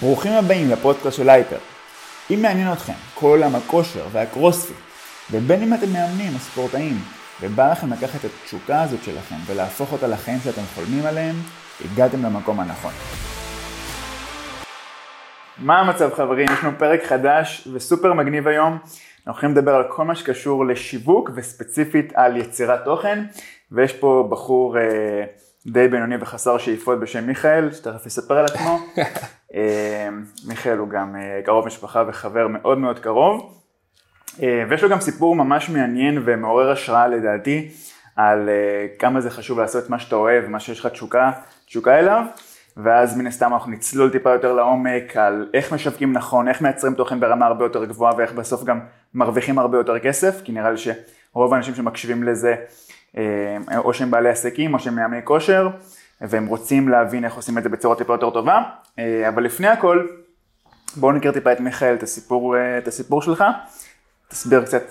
ברוכים הבאים לפודקאסט של הייפר. אם מעניין אתכם כל עולם הכושר והקרוספיט, ובין אם אתם מאמנים או ספורטאים, ובא לכם לקחת את התשוקה הזאת שלכם ולהפוך אותה לחיים שאתם חולמים עליהם, הגעתם למקום הנכון. מה המצב חברים? יש לנו פרק חדש וסופר מגניב היום. אנחנו הולכים לדבר על כל מה שקשור לשיווק וספציפית על יצירת תוכן, ויש פה בחור... אה, די בינוני וחסר שאיפות בשם מיכאל, שתכף יספר על עצמו. אה, מיכאל הוא גם אה, קרוב משפחה וחבר מאוד מאוד קרוב. אה, ויש לו גם סיפור ממש מעניין ומעורר השראה לדעתי, על כמה זה חשוב לעשות מה שאתה אוהב, מה שיש לך תשוקה, תשוקה אליו. ואז מן הסתם אנחנו נצלול טיפה יותר לעומק על איך משווקים נכון, איך מייצרים תוכן ברמה הרבה יותר גבוהה ואיך בסוף גם מרוויחים הרבה יותר כסף, כי נראה לי שרוב האנשים שמקשיבים לזה או שהם בעלי עסקים או שהם מאמני כושר, והם רוצים להבין איך עושים את זה בצורה טיפה יותר טובה. אה, אבל לפני הכל, בואו נכיר טיפה את מיכאל, את הסיפור, אה, את הסיפור שלך. תסביר קצת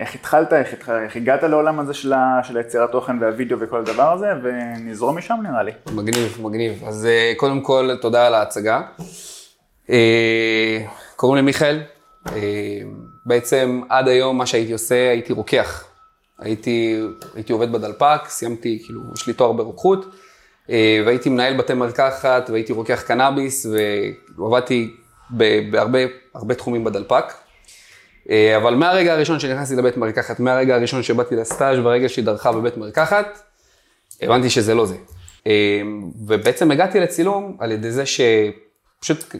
איך התחלת, איך, איך הגעת לעולם הזה של, של היצירת תוכן והווידאו וכל הדבר הזה, ונזרום משם נראה לי. מגניב, מגניב. אז קודם כל, תודה על ההצגה. קוראים לי מיכאל. בעצם עד היום מה שהייתי עושה, הייתי רוקח. הייתי, הייתי עובד בדלפק, סיימתי, כאילו, יש לי תואר ברוקחות, אה, והייתי מנהל בתי מרקחת, והייתי רוקח קנאביס, ועבדתי בהרבה הרבה תחומים בדלפק. אה, אבל מהרגע הראשון שנכנסתי לבית מרקחת, מהרגע הראשון שבאתי לסטאז' והרגע שהיא דרכה בבית מרקחת, הבנתי שזה לא זה. אה, ובעצם הגעתי לצילום על ידי זה שפשוט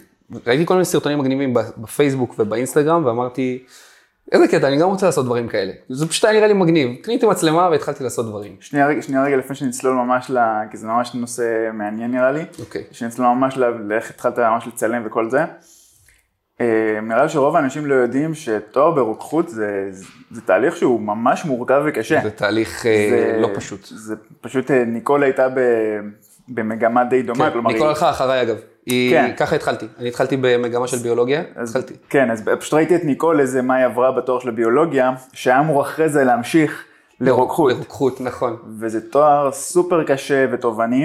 ראיתי כל מיני סרטונים מגניבים בפייסבוק ובאינסטגרם, ואמרתי, איזה קטע, אני גם רוצה לעשות דברים כאלה. זה פשוט היה נראה לי מגניב. קניתי מצלמה והתחלתי לעשות דברים. שנייה רגע, שנייה רגע לפני שנצלול ממש ל... כי זה ממש נושא מעניין נראה לי. אוקיי. שנצלול ממש לאיך התחלת ממש לצלם וכל זה. אה, נראה לי שרוב האנשים לא יודעים שתואר ברוקחות זה, זה תהליך שהוא ממש מורכב וקשה. זה תהליך אה, זה, לא פשוט. זה פשוט, אה, ניקול הייתה ב, במגמה די דומה. כן, כלומר, ניקול הלכה אחריי אגב. היא, כן. ככה התחלתי, אני התחלתי במגמה של ביולוגיה, אז, התחלתי. כן, אז פשוט ראיתי את ניקול איזה מה היא עברה בתואר של הביולוגיה, שהיה אמור אחרי זה להמשיך לרוקחות. לרוקחות, נכון. וזה תואר סופר קשה ותובעני.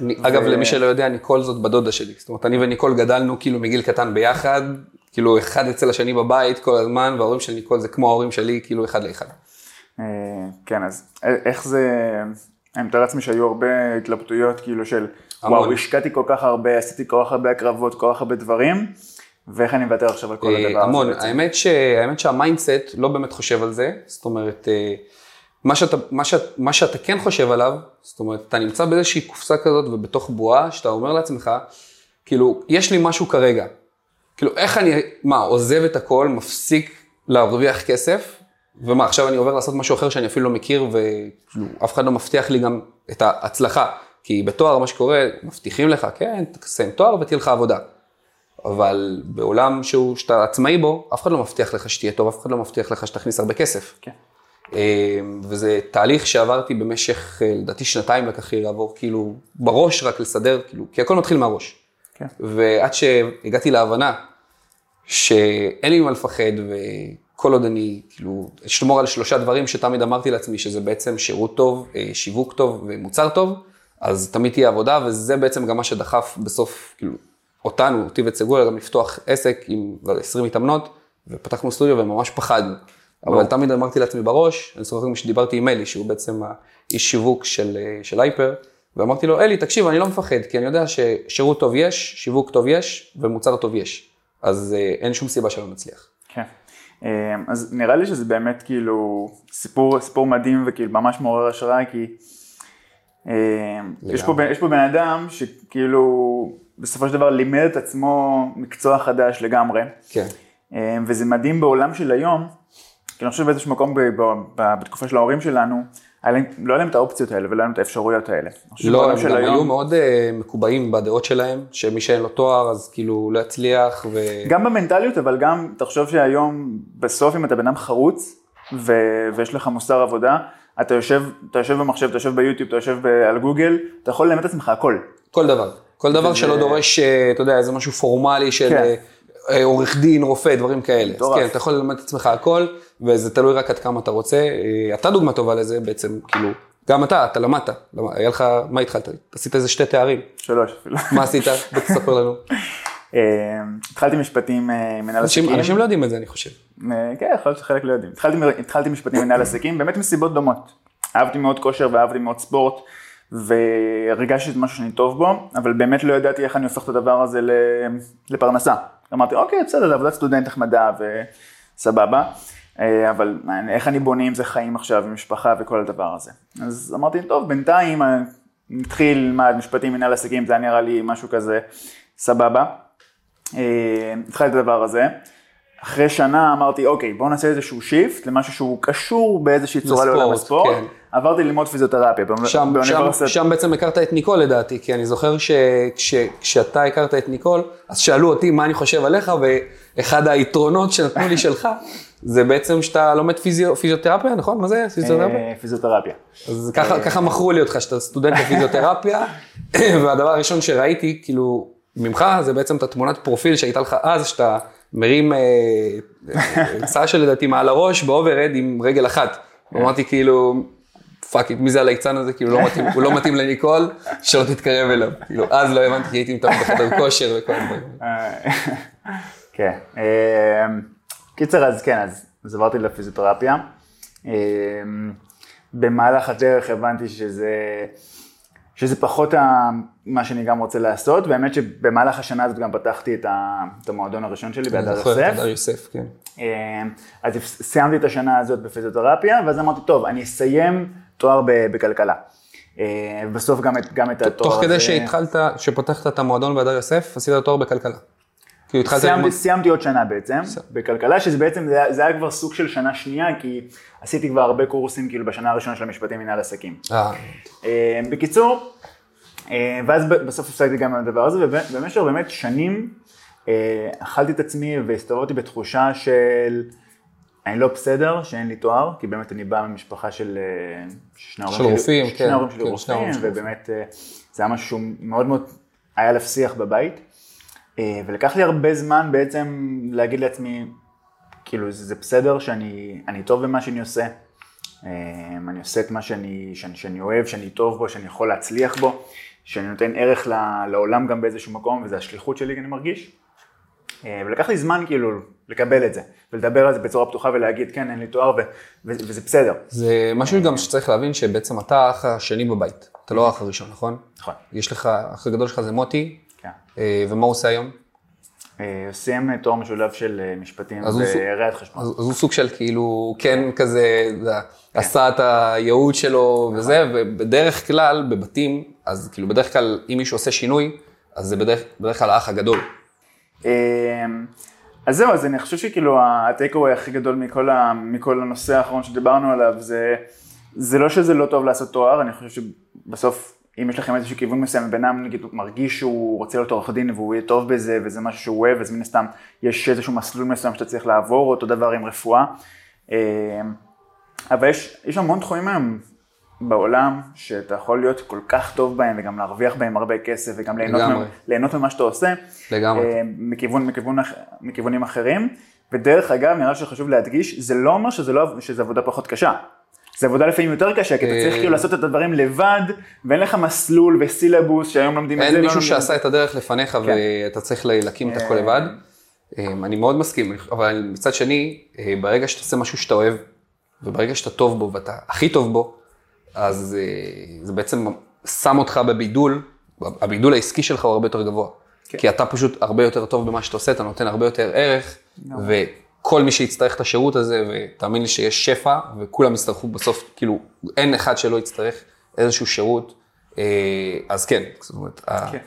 ו... אגב, למי שלא יודע, ניקול זאת בדודה שלי. זאת אומרת, אני וניקול גדלנו כאילו מגיל קטן ביחד, כאילו אחד אצל השני בבית כל הזמן, וההורים של ניקול זה כמו ההורים שלי, כאילו אחד לאחד. אה, כן, אז איך זה, אני מתאר לעצמי שהיו הרבה התלבטויות כאילו של המון. וואו, השקעתי כל כך הרבה, עשיתי כל כך הרבה הקרבות, כל כך הרבה דברים, ואיך אני מוותר עכשיו על כל הדבר הזה? המון, האמת, ש... האמת שה mindset לא באמת חושב על זה, זאת אומרת, אה, מה שאתה, מה, שאת, מה שאתה כן חושב עליו, זאת אומרת, אתה נמצא באיזושהי קופסה כזאת ובתוך בועה, שאתה אומר לעצמך, כאילו, יש לי משהו כרגע, כאילו, איך אני, מה, עוזב את הכל, מפסיק להרוויח כסף, ומה, עכשיו אני עובר לעשות משהו אחר שאני אפילו לא מכיר, ואף אחד לא מבטיח לי גם את ההצלחה. כי בתואר מה שקורה, מבטיחים לך, כן, תסיים תואר ותהיה לך עבודה. אבל בעולם שהוא, שאתה עצמאי בו, אף אחד לא מבטיח לך שתהיה טוב, אף אחד לא מבטיח לך שתכניס הרבה כסף. כן. אמ, וזה תהליך שעברתי במשך, אה, לדעתי שנתיים לקח לי לעבור, כאילו, בראש רק לסדר, כאילו, כי הכל מתחיל מהראש. כן. ועד שהגעתי להבנה שאין לי מה לפחד, וכל עוד אני, כאילו, אשמור על שלושה דברים שתמיד אמרתי לעצמי, שזה בעצם שירות טוב, אה, שיווק טוב ומוצר טוב, אז תמיד תהיה עבודה, וזה בעצם גם מה שדחף בסוף, כאילו, אותנו, אותי וצגולה, גם לפתוח עסק עם 20 מתאמנות, ופתחנו סטודיו וממש פחדנו. אבל תמיד אמרתי לעצמי בראש, אני זוכר שדיברתי עם אלי, שהוא בעצם האיש שיווק של, של הייפר, ואמרתי לו, אלי, תקשיב, אני לא מפחד, כי אני יודע ששירות טוב יש, שיווק טוב יש, ומוצר טוב יש. אז אה, אין שום סיבה שלא נצליח. כן. אה, אז נראה לי שזה באמת כאילו סיפור, סיפור מדהים וכאילו ממש מעורר השראה, כי אה, יש פה, יש פה בן אדם שכאילו בסופו של דבר לימד את עצמו מקצוע חדש לגמרי. כן. אה, וזה מדהים בעולם של היום, כי אני חושב באיזשהו מקום בתקופה של ההורים שלנו, להם, לא היה להם את האופציות האלה ולא היה להם את האפשרויות האלה. לא, הם גם היום... היו מאוד uh, מקובעים בדעות שלהם, שמי שאין לו תואר אז כאילו לא יצליח. ו... גם במנטליות, אבל גם תחשוב שהיום בסוף אם אתה בן אדם חרוץ ו... ויש לך מוסר עבודה, אתה יושב, אתה יושב במחשב, אתה יושב ביוטיוב, אתה יושב על גוגל, אתה יכול ללמד את עצמך הכל. כל דבר. כל דבר שלא דורש, אה, אתה יודע, איזה משהו פורמלי של כן. אה, עורך דין, רופא, דברים כאלה. אז כן, אתה יכול ללמד את עצמך הכל, וזה תלוי רק עד כמה אתה רוצה. אה, אתה דוגמה טובה לזה בעצם, כאילו, גם אתה, אתה למדת. היה לך, מה התחלת? עשית איזה שתי תארים. שלוש אפילו. מה עשית? בוא תספר לנו. אה, התחלתי משפטים מנהל עסקים. אנשים לא יודעים את זה, אני חושב. כן, יכול להיות שחלק לא יודעים. התחלתי, משפטים מנהל עסקים, באמת מסיבות דומות. אהבתי מאוד כושר ואהבתי מאוד ספורט, והרגשתי שזה משהו שאני טוב בו, אבל באמת לא ידעתי איך אני הופך את הדבר הזה לפרנסה. אמרתי, אוקיי, בסדר, זה עבודת סטודנט נחמדה וסבבה, אה, אבל איך אני בונה עם זה חיים עכשיו, עם משפחה וכל הדבר הזה. אז אמרתי, טוב, בינתיים אה, נתחיל ללמד משפטים מנהל עסקים, זה היה נראה לי משהו כזה סבבה. אה, התחלתי את הדבר הזה. אחרי שנה אמרתי, אוקיי, בואו נעשה איזשהו shift למשהו שהוא קשור באיזושהי צורה לעולם הספורט. כן. עברתי ללמוד פיזיותרפיה באוניברסיטת- שם, שם, באוניברסיטת... שם בעצם הכרת את ניקול לדעתי, כי אני זוכר שכשאתה הכרת את ניקול, אז שאלו אותי מה אני חושב עליך, ואחד היתרונות שנתנו לי שלך, זה בעצם שאתה לומד פיזיו, פיזיותרפיה, נכון? מה זה פיזיותרפיה? אה, פיזיותרפיה. אז ככה, ככה מכרו לי אותך, שאתה סטודנט לפיזיותרפיה, והדבר הראשון שראיתי, כאילו, ממך, זה בעצם את התמונת פרופיל שהייתה לך אז, שאתה מרים צעה שלדעתי מעל הראש ב overhead עם רגל אחת. אמרתי כאילו, fuck it, מי זה הליצן הזה? כאילו, לא מתאים, הוא לא מתאים לניקול, שלא תתקרב אליו. כאילו, אז לא הבנתי, כי הייתי מתאמן בחדר כושר וכל הדברים. אה, כן. אה, קיצר, אז כן, אז עברתי לפיזיותרפיה. אה, במהלך הדרך הבנתי שזה, שזה פחות ה- מה שאני גם רוצה לעשות, והאמת שבמהלך השנה הזאת גם פתחתי את ה- את המועדון הראשון שלי בהדר זוכר את יוסף. הדר יוסף, כן. אה, אז סיימתי את השנה הזאת בפיזיותרפיה, ואז אמרתי, טוב, אני אסיים תואר בכלכלה. אה, בסוף גם את, גם את התואר תוך כדי הזה- שהתחלת, שפתחת את המועדון בהדר יוסף, עשית תואר בכלכלה. כאילו התחלת ללמוד... סיימתי עוד שנה בעצם, בכלכלה, שזה בעצם, זה, זה היה כבר סוג של שנה שנייה, כי עשיתי כבר הרבה קורסים כאילו בשנה הראשונה של המשפטים מנהל עסקים. אה, אה, בקיצור, אה, ואז בסוף הפסקתי גם עם הדבר הזה, ובמשך באמת שנים אכלתי את עצמי והסתובבתי בתחושה של אני לא בסדר, שאין לי תואר, כי באמת אני בא ממשפחה של שני של ההורים רופאים, שלי, שני ההורים שלי רופאים, ובאמת אה, זה היה משהו מאוד מאוד, היה עליו שיח בבית, אה, ולקח לי הרבה זמן בעצם להגיד לעצמי, כאילו זה, בסדר שאני אני טוב במה שאני עושה, אה, אני עושה את מה שאני, שאני, שאני אוהב, שאני טוב בו, שאני יכול להצליח בו, שאני נותן ערך לעולם גם באיזשהו מקום, וזה השליחות שלי, אני מרגיש. ולקח לי זמן כאילו לקבל את זה, ולדבר על זה בצורה פתוחה ולהגיד, כן, אין לי תואר, ו- ו- וזה בסדר. זה משהו גם שצריך להבין שבעצם אתה האח השני בבית, אתה לא האח הראשון, נכון? נכון. יש לך, האח הגדול שלך זה מוטי, כן. אה, ומה הוא עושה היום? אה, סיים תואר משולב של אה, משפטים הוא וראיית חשבון. אז אז הוא סוג של כאילו, כן כזה, יודע, עשה את הייעוד שלו וזה, ובדרך כלל בבתים, אז כאילו בדרך כלל אם מישהו עושה שינוי, אז זה בדרך בדרך כלל האח הגדול. אז זהו, אז אני חושב שכאילו הטייקווי הכי גדול מכל, ה, מכל הנושא האחרון שדיברנו עליו, זה, זה לא שזה לא טוב לעשות תואר, אני חושב שבסוף, אם יש לכם איזשהו כיוון מסוים, בן אדם נגיד מרגיש שהוא רוצה להיות עורך דין והוא יהיה טוב בזה, וזה משהו שהוא אוהב, אז מן הסתם יש איזשהו מסלול מסוים שאתה צריך לעבור, אותו דבר עם רפואה. אה, אבל יש, יש המון תחומים היום בעולם, שאתה יכול להיות כל כך טוב בהם, וגם להרוויח בהם הרבה כסף, וגם ליהנות. מהם- ליהנות ממה שאתה עושה. לגמרי. אה, מכיוון, מכיוון, מכיוונים אחרים. ודרך אגב, נראה שחשוב להדגיש, זה לא אומר שזה, לא, שזה עבודה פחות קשה. זה עבודה לפעמים יותר קשה, כי אתה צריך אה, כאילו לעשות את הדברים לבד, ואין לך מסלול וסילבוס שהיום לומדים את זה. אין מישהו שעשה את הדרך לפניך ואתה צריך להקים את הכל לבד. אמ, אני מאוד מסכים, אבל מצד שני, אה, ברגע שאתה עושה משהו שאתה אוהב, וברגע שאתה טוב בו ואתה הכי טוב בו, אז אה, זה בעצם שם אותך בבידול, הבידול העסקי שלך הוא הרבה יותר גבוה. כן. כי אתה פשוט הרבה יותר טוב במה שאתה עושה, אתה נותן הרבה יותר ערך, וכל מי שיצטרך את השירות הזה, ותאמין לי שיש שפע, וכולם יצטרכו בסוף, כאילו, אין אחד שלא יצטרך איזשהו שירות, אה, אז כן, זאת אומרת, ה- כן.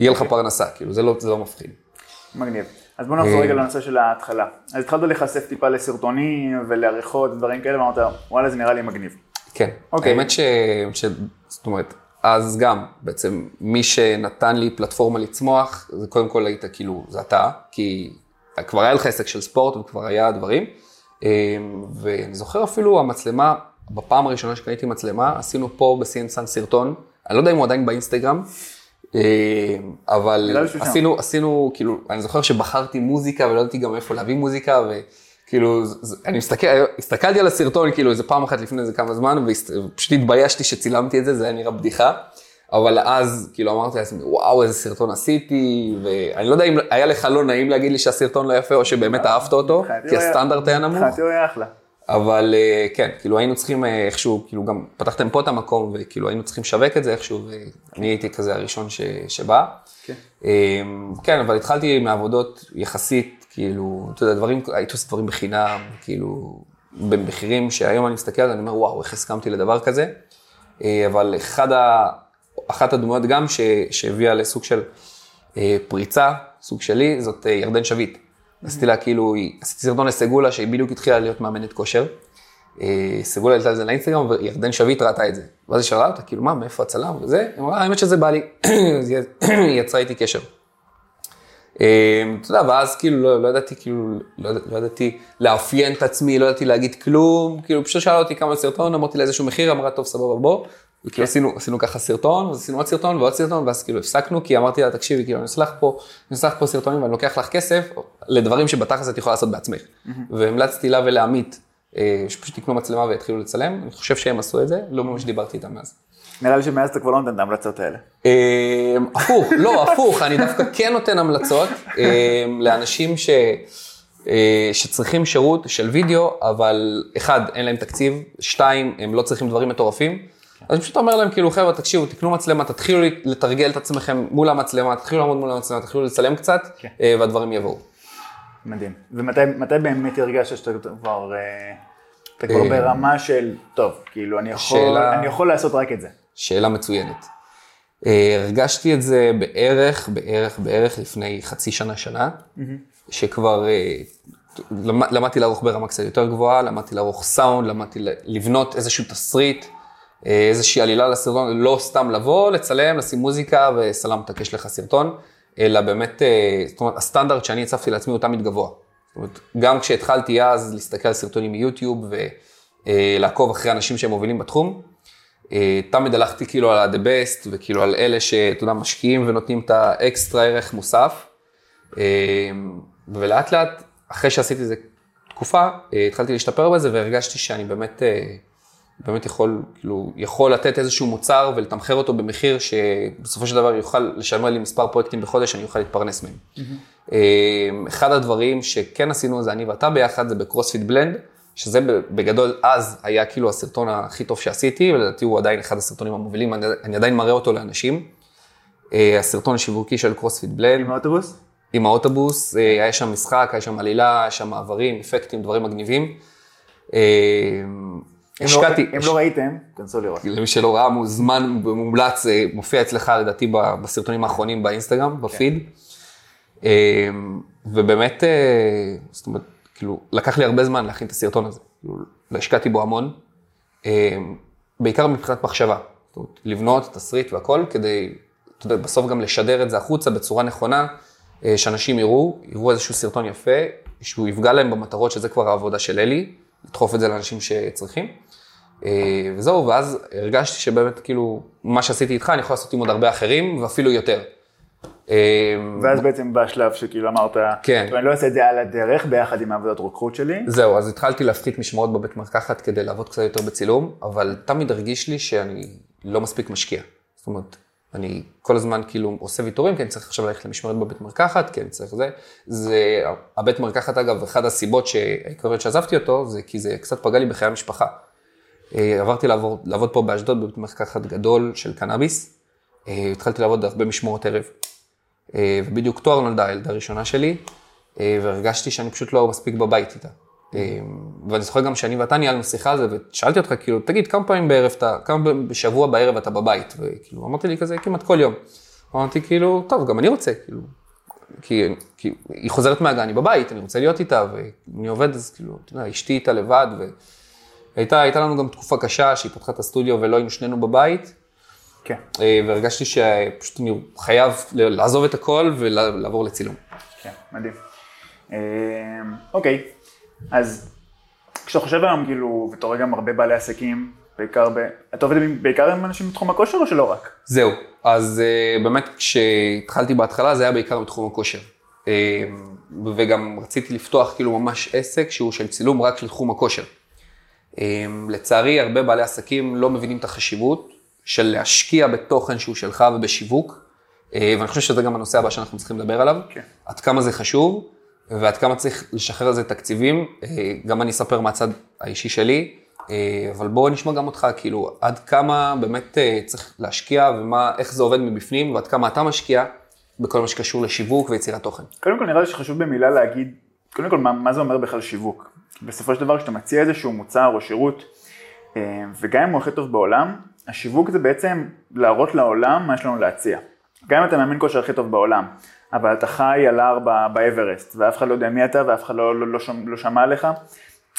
יהיה לך פרנסה, כאילו, זה לא, זה לא מפחיד. מגניב. אז בוא נחזור אה, רגע לנושא של ההתחלה. אז התחלת להיחשף טיפה לסרטונים ולעריכות ודברים כאלה, ואמרת, וואלה, זה נראה לי מגניב. כן. אוקיי. האמת ש... ש... זאת אומרת, אז גם, בעצם, מי שנתן לי פלטפורמה לצמוח, זה קודם כל היית כאילו, זה אתה, כי כבר היה לך עסק של ספורט וכבר היה דברים. אמ, ואני זוכר אפילו המצלמה, בפעם הראשונה שקניתי מצלמה, עשינו פה בסיינסן סרטון, אני לא יודע אם הוא עדיין באינסטגרם, אמ, אבל לי שהוא שם. עשינו, עשינו, כאילו, אני זוכר שבחרתי מוזיקה ולא ידעתי גם איפה להביא מוזיקה, זה- אני מסתכל, הסתכלתי על הסרטון כאילו איזה פעם אחת לפני איזה כמה זמן, ופשוט התביישתי שצילמתי את זה, זה היה נראה בדיחה. אבל אז כאילו אמרתי לעצמי, וואו, איזה סרטון עשיתי, ואני לא יודע אם היה לך לא נעים להגיד לי שהסרטון לא יפה, או שבאמת אהבת אותו, כי הסטנדרט היה נמוך. מבחינתי הוא היה אחלה. אבל אה, כן, כאילו היינו צריכים אה, איכשהו, כאילו גם פתחתם פה את המקום, וכאילו היינו צריכים לשווק את זה איכשהו, ואני הייתי כזה הראשון ש, שבא. כן. אה, כן, אבל התחלתי מעבודות יחסית, כאילו, אתה יודע, דברים, הייתי עושה דברים בחינם, כאילו, במחירים שהיום אני מסתכל על זה, אני אומר, וואו, איך הסכמתי לדבר כזה. אה, אבל אחד ה, אחת הדמויות גם ש, שהביאה לסוג של אה, פריצה, סוג שלי, זאת אה, ירדן שביט. עשיתי לה כאילו, עשיתי סרטון לסגולה שהיא בדיוק התחילה להיות מאמנת כושר. סגולה העלתה את זה לאינסטגרם וירדן שביט ראתה את זה. ואז היא שאלה אותה, כאילו מה, מאיפה הצלם וזה? היא אמרה, האמת שזה בא לי. אז היא יצרה איתי קשר. אה, אתה יודע, ואז כאילו לא, לא ידעתי, כאילו, לא, לא ידעתי לאפיין את עצמי, לא ידעתי להגיד כלום, כאילו פשוט שאלה אותי כמה סרטון, אמרתי לה איזשהו מחיר, אמרה טוב סבבה בוא, וכאילו עשינו, עשינו ככה סרטון, אז עשינו עוד סרטון ועוד סרטון, ואז כאילו הפסקנו, כי אמרתי לה תקשיבי, כאילו אני עושה לך פה, אני עושה לך פה סרטונים ואני לוקח לך כסף לדברים שבתכלס את יכולה לעשות בעצמך, והמלצתי לה ולעמית, אה, שפשוט יקנו מצלמה ויתחילו לצלם, אני חושב שהם עשו את זה, לא ממש דיברתי איתם מאז. נראה לי שמאז אתה כבר לא נותן את ההמלצות האלה. אה, הפוך, לא, הפוך, אני דווקא כן נותן המלצות אה, לאנשים ש, אה, שצריכים שירות של וידאו, אבל אחד, אין להם תקציב, שתיים, הם לא צריכים דברים מטורפים. אז אני פשוט אומר להם, כאילו, חבר'ה, תקשיבו, תקנו מצלמה, תתחילו לתרגל את עצמכם מול המצלמה, תתחילו לעמוד מול המצלמה, תתחילו לצלם קצת, כן. אה, והדברים יבואו. מדהים. ומתי מתי באמת הרגשת שאתה כבר, אה, אתה כבר אה, ברמה של, טוב, כאילו, אני יכול, שאלה- אני יכול לעשות רק את זה. שאלה מצוינת. אה, הרגשתי את זה בערך, בערך, בערך לפני חצי שנה, שנה, שכבר אה, למד- למדתי לערוך ברמה קצת יותר גבוהה, למדתי לערוך סאונד, למדתי לבנות איזשהו תסריט, אה, איזושהי עלילה לסרטון, לא סתם לבוא, לצלם, לשים מוזיקה וסלמת, יש לך סרטון, אלא באמת, זאת אומרת, הסטנדרט שאני הצבתי לעצמי הוא תמיד גבוה. זאת אומרת, גם כשהתחלתי אז להסתכל על סרטונים מיוטיוב ולעקוב אחרי אנשים שהם מובילים בתחום, תמיד הלכתי כאילו על ה-the best וכאילו על אלה שאתה יודע, משקיעים ונותנים את האקסטרה ערך מוסף. אה, ולאט לאט, אחרי שעשיתי את זה תקופה, אה, התחלתי להשתפר בזה והרגשתי שאני באמת, אה, באמת יכול, כאילו, יכול לתת איזשהו מוצר ולתמחר אותו במחיר שבסופו של דבר יוכל לשמר לי מספר פרויקטים בחודש, שאני אוכל להתפרנס מהם. אה, אחד הדברים שכן עשינו זה אני ואתה ביחד, זה בקרוספיט בלנד, שזה בגדול אז היה כאילו הסרטון הכי טוב שעשיתי, ולדעתי הוא עדיין אחד הסרטונים המובילים, אני, אני עדיין מראה אותו לאנשים. אה, הסרטון השיווקי של קרוספיט בלנד, עם האוטובוס? עם האוטובוס, אה, היה שם משחק, היה שם עלילה, היה שם מעברים, אפקטים, דברים מגניבים. אה, אם לא- השקעתי, אם לא ראיתם, תנסו לראות. למי שלא ראה, מוזמן ומומלץ, אה, מופיע אצלך לדעתי בסרטונים האחרונים באינסטגרם, בפיד. אה, ובאמת, אה, זאת אומרת, כאילו, לקח לי הרבה זמן להכין את הסרטון הזה. כאילו, השקעתי בו המון, אה, בעיקר מבחינת מחשבה. זאת אומרת, לבנות תסריט והכל, כדי, אתה יודע, בסוף גם לשדר את זה החוצה בצורה נכונה, אה, שאנשים יראו, יראו איזשהו סרטון יפה, שהוא יפגע להם במטרות, שזה כבר העבודה של אלי, לדחוף את זה לאנשים שצריכים. אה, וזהו, ואז הרגשתי שבאמת, כאילו, מה שעשיתי איתך, אני יכול לעשות עם עוד הרבה אחרים, ואפילו יותר. אה, ואז בעצם בשלב שכאילו אמרת, כן. "טוב, אני לא אעשה את זה על הדרך ביחד עם העבודות רוקחות שלי. זהו, אז התחלתי להפחית משמרות בבית מרקחת כדי לעבוד קצת יותר בצילום, אבל תמיד הרגיש לי שאני לא מספיק משקיע. זאת אומרת, אני כל הזמן כאילו עושה ויתורים, כי אני צריך עכשיו ללכת למשמרת בבית מרקחת, כי אני צריך זה. זה, הבית מרקחת אגב, אחת הסיבות העיקריות שעזבתי אותו, זה כי זה קצת פגע לי בחיי המשפחה. אה, עברתי לעבור, לעבוד פה באשדוד בבית מרקחת גדול של קנאביס, אה, התחלתי לעבוד הרבה משמרות ערב. אה, ובדיוק תואר נולדה הילדה הראשונה שלי, אה, והרגשתי שאני פשוט לא מספיק בבית איתה. אה, ואני זוכר גם שאני ואתה ניהלנו שיחה על זה, ושאלתי אותך, כאילו, תגיד, כמה פעמים בערב אתה, כמה בשבוע בערב אתה בבית? וכאילו, אמרתי לי כזה, כמעט כל יום. אמרתי, כאילו, טוב, גם אני רוצה, כאילו, כי, כי היא חוזרת מהגן, אני בבית, אני רוצה להיות איתה, ואני עובד, אז כאילו, אתה יודע, אשתי איתה לבד, והייתה הייתה לנו גם תקופה קשה, שהיא פתחה את הסטודיו ולא היינו שנינו בבית, כן. אה, והרגשתי שפשוט אני חייב לעזוב את הכל ולעבור לצילום. כן, מדהים. אמ, אוקיי, אז כשאתה חושב היום, כאילו, ואתה רואה גם הרבה בעלי עסקים, בעיקר ב... אתה עובד בעיקר עם אנשים בתחום הכושר או שלא רק? זהו, אז uh, באמת כשהתחלתי בהתחלה זה היה בעיקר בתחום הכושר. וגם רציתי לפתוח כאילו ממש עסק שהוא של צילום רק של תחום הכושר. לצערי הרבה בעלי עסקים לא מבינים את החשיבות של להשקיע בתוכן שהוא שלך ובשיווק, אה, ואני חושב שזה גם הנושא הבא שאנחנו צריכים לדבר עליו, כן. עד כמה זה חשוב, ועד כמה צריך לשחרר על זה תקציבים, אה, גם אני אספר מהצד האישי שלי, אה, אבל בואו נשמע גם אותך, כאילו, עד כמה באמת צריך להשקיע, ואיך זה עובד מבפנים, ועד כמה אתה משקיע בכל מה שקשור לשיווק ויצירת תוכן. קודם כל נראה לי שחשוב במילה להגיד, קודם כל מה, מה זה אומר בכלל שיווק. בסופו של דבר כשאתה מציע איזשהו מוצר או שירות, וגם אם הוא הכי טוב בעולם, השיווק זה בעצם להראות לעולם מה יש לנו להציע. גם אם אתה מאמין כושר הכי טוב בעולם, אבל אתה חי על הר באברסט, ואף אחד לא יודע מי אתה, ואף אחד לא, לא, לא, שמע, לא שמע עליך,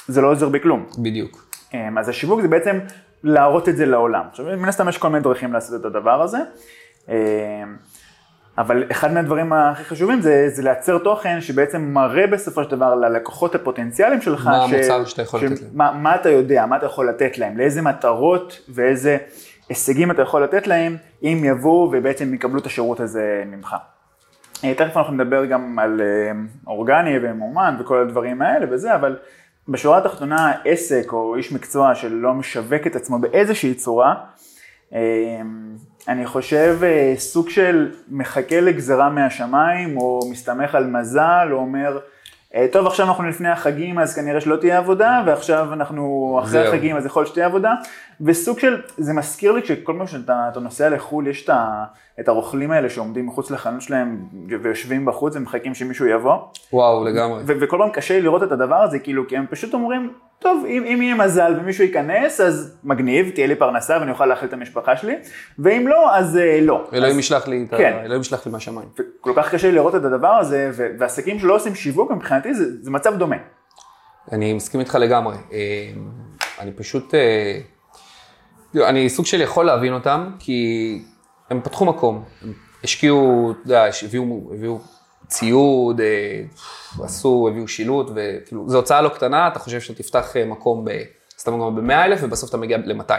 זה לא עוזר בכלום. בדיוק. אמ, אז השיווק זה בעצם להראות את זה לעולם. עכשיו, מן הסתם יש כל מיני דרכים לעשות את הדבר הזה, אמ, אבל אחד מהדברים הכי חשובים זה, זה לייצר תוכן שבעצם מראה בסופו של דבר ללקוחות הפוטנציאליים שלך, מה המוצר שאתה יכול לתת להם. מה, מה אתה יודע, מה אתה יכול לתת להם, לאיזה מטרות ואיזה הישגים אתה יכול לתת להם, אם יבואו ובעצם יקבלו את השירות הזה ממך. אה, תכף אנחנו נדבר גם על אה, אורגני ומאומן וכל הדברים האלה וזה, אבל בשורה התחתונה עסק או איש מקצוע שלא משווק את עצמו באיזושהי צורה, אה, אני חושב אה, סוג של מחכה לגזרה מהשמיים או מסתמך על מזל או אומר, אה, טוב עכשיו אנחנו לפני החגים אז כנראה שלא תהיה עבודה ועכשיו אנחנו אחרי זהו. החגים אז יכול שתהיה עבודה וסוג של, זה מזכיר לי שכל פעם שאתה אתה נוסע לחו"ל יש את, ה, את הרוכלים האלה שעומדים מחוץ לחנות שלהם ויושבים בחוץ ומחכים שמישהו יבוא וואו, לגמרי. ו- וכל פעם קשה לי לראות את הדבר הזה, כאילו, כי הם פשוט אומרים, טוב, אם, אם יהיה מזל ומישהו ייכנס, אז מגניב, תהיה לי פרנסה ואני אוכל להאכיל את המשפחה שלי, ואם לא, אז אה, לא. אלוהים אז, ישלח לי את ה... כן. אלוהים ישלח לי מהשמיים. כל כך קשה לי לראות את הדבר הזה, ו- ועסקים שלא עושים שיווק, מבחינתי זה, זה מצב דומה. אני מסכים איתך לגמרי. אה, אני פשוט, אה, אני סוג של יכול להבין אותם, כי הם פתחו מקום. הם השקיעו, אתה יודע, הביאו, הביאו ציוד, אה, עשו, הביאו שילוט, וכאילו, זו הוצאה לא קטנה, אתה חושב שתפתח אה, מקום ב... סתם גם ב-100 אלף, ובסוף אתה מגיע ל-200.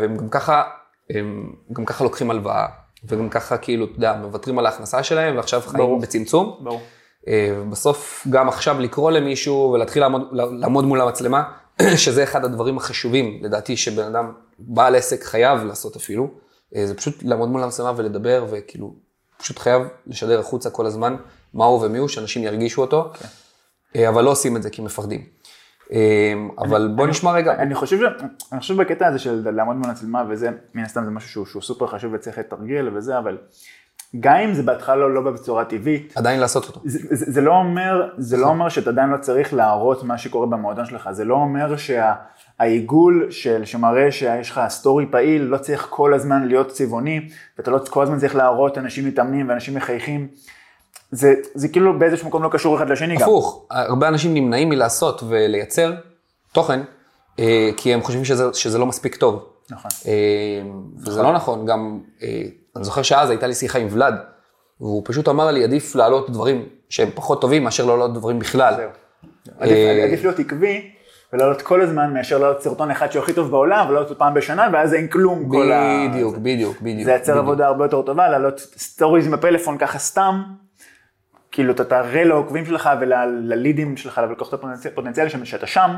והם גם ככה, הם גם ככה לוקחים הלוואה, וגם ככה כאילו, אתה יודע, מוותרים על ההכנסה שלהם, ועכשיו חיים ברור. בצמצום. ברור. אה, בסוף גם עכשיו לקרוא למישהו ולהתחיל לעמוד, לעמוד מול המצלמה, שזה אחד הדברים החשובים, לדעתי, שבן אדם, בעל עסק חייב לעשות אפילו, אה, זה פשוט לעמוד מול המצלמה ולדבר, וכאילו, פשוט חייב לשדר החוצה כל הזמן מה הוא ומי הוא, שאנשים ירגישו אותו, אה, אבל לא עושים את זה כי מפחדים. אה, אבל בוא נשמע רגע, אני חושב, ש- אני חושב בקטע הזה של לעמוד מול המצלמה וזה, מן הסתם זה משהו שהוא, שהוא סופר חשוב וצריך לתרגל וזה, אבל גם אם זה בהתחלה לא, לא בצורה טבעית, עדיין לעשות אותו. זה, זה, זה לא אומר, זה לא אומר שאתה עדיין לא צריך להראות מה שקורה במועדון שלך, זה לא אומר שהעיגול של, שמראה שיש לך סטורי פעיל, לא צריך כל הזמן להיות צבעוני, ואתה לא כל הזמן צריך להראות אנשים מתאמנים ואנשים מחייכים. זה, זה כאילו באיזשהו מקום לא קשור אחד לשני גם. הפוך, הרבה אנשים נמנעים מלעשות ולייצר תוכן, אה, כי הם חושבים שזה, שזה לא מספיק טוב. נכון. אה, וזה לא נכון, גם, אה, אני זוכר שאז הייתה לי שיחה עם ולאד, והוא פשוט אמר לי, עדיף להעלות דברים שהם פחות טובים מאשר לא להעלות דברים בכלל. זהו. עדיף, עדיף להיות עקבי ולעלות כל הזמן מאשר לעלות סרטון אחד שהוא הכי טוב בעולם ולעלות אותו פעם בשנה ואז אין כלום כל ה... בדיוק, בדיוק, בדיוק. זה בדיוק. עבודה הרבה יותר טובה, לעלות stories עם הפלאפון ככה סתם, כאילו אתה תראה לעוקבים שלך וללידים שלך, ללקוחות הפוטנציאליים שאתה שם,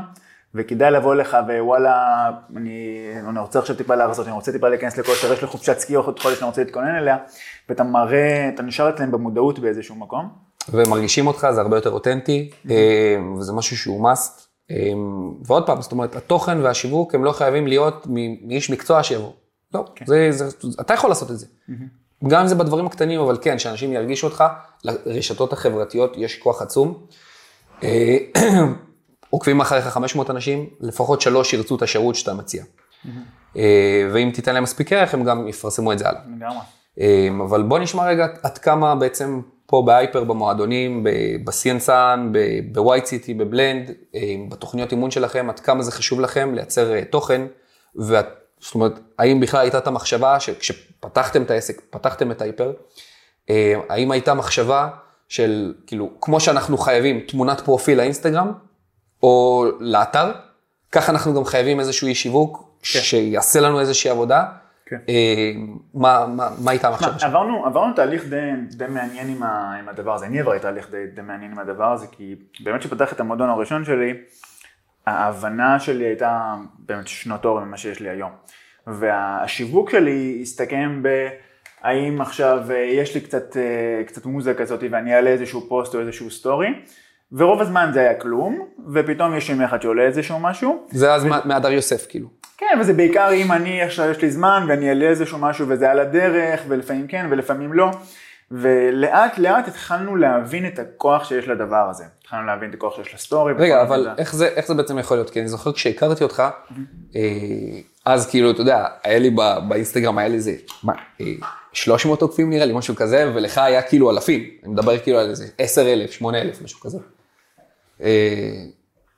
וכדאי לבוא לך ווואלה, אני, אני רוצה עכשיו טיפה להרזות, אני רוצה טיפה להיכנס לכושר, יש לי חופשת סקי או חודש שאני רוצה להתכונן אליה, ואתה מראה, אתה נשאר אצלם במודעות באיזשהו מקום. ומרגישים אותך, זה הרבה יותר אותנטי, אה, וזה משהו שהוא must. אה, ועוד פעם, זאת אומרת, התוכן והשיווק הם לא חייבים להיות מאיש מקצוע שיבוא. לא, כן. זה, זה, אתה יכול לעשות את זה. גם אם זה בדברים הקטנים, אבל כן, שאנשים ירגישו אותך, לרשתות החברתיות יש כוח עצום. אה, עוקבים אחריך 500 אנשים, לפחות שלוש ירצו את השירות שאתה מציע. אה, ואם תיתן להם מספיק ערך, הם גם יפרסמו את זה הלאה. לגמרי. אמ, אבל בוא נשמע רגע עד כמה בעצם פה בהייפר, במועדונים, בסיאנסן, בווייט סיטי, בבלנד, בתוכניות אימון שלכם, עד כמה זה חשוב לכם לייצר אה, תוכן, ואת, זאת אומרת, האם בכלל הייתה את המחשבה שכשפתחתם את העסק, פתחתם את הייפר, האם הייתה מחשבה של, כאילו, כמו שאנחנו חייבים תמונת פרופיל לאינסטגרם, או לאתר, ככה אנחנו גם חייבים איזשהו אי שיווק, שיעשה לנו איזושהי עבודה. כן. אה, מה, מה, מה תשמע, שלך? עברנו, עברנו תהליך די, די מעניין עם, ה, עם הדבר הזה, אני עברתי תהליך די, די מעניין עם הדבר הזה, כי באמת כשפתח את המועדון הראשון שלי, ההבנה שלי הייתה באמת שנות אור ממה שיש לי היום. והשיווק שלי הסתכם ב... האם עכשיו אה, יש לי קצת, אה, קצת מוזיקה כזאת ואני אעלה איזשהו פוסט או איזשהו סטורי, ורוב הזמן זה היה כלום, ופתאום יש יום אחד שעולה איזשהו משהו. זה אז ו... מהדר יוסף כאילו. כן, וזה בעיקר אם אני עכשיו יש לי זמן ואני אעלה איזשהו משהו וזה על הדרך, ולפעמים כן ולפעמים לא. ולאט לאט התחלנו להבין את הכוח שיש לדבר הזה. התחלנו להבין את הכוח שיש לסטורי. רגע, אבל איך זה, איך זה בעצם יכול להיות? כי אני זוכר כשהכרתי אותך, אה, אז כאילו, אתה יודע, היה לי באינסטגרם, היה לי איזה, מה, 300 עוקבים נראה לי, משהו כזה, ולך היה כאילו אלפים. אני מדבר כאילו על איזה 10,000, 8,000, משהו כזה. אה,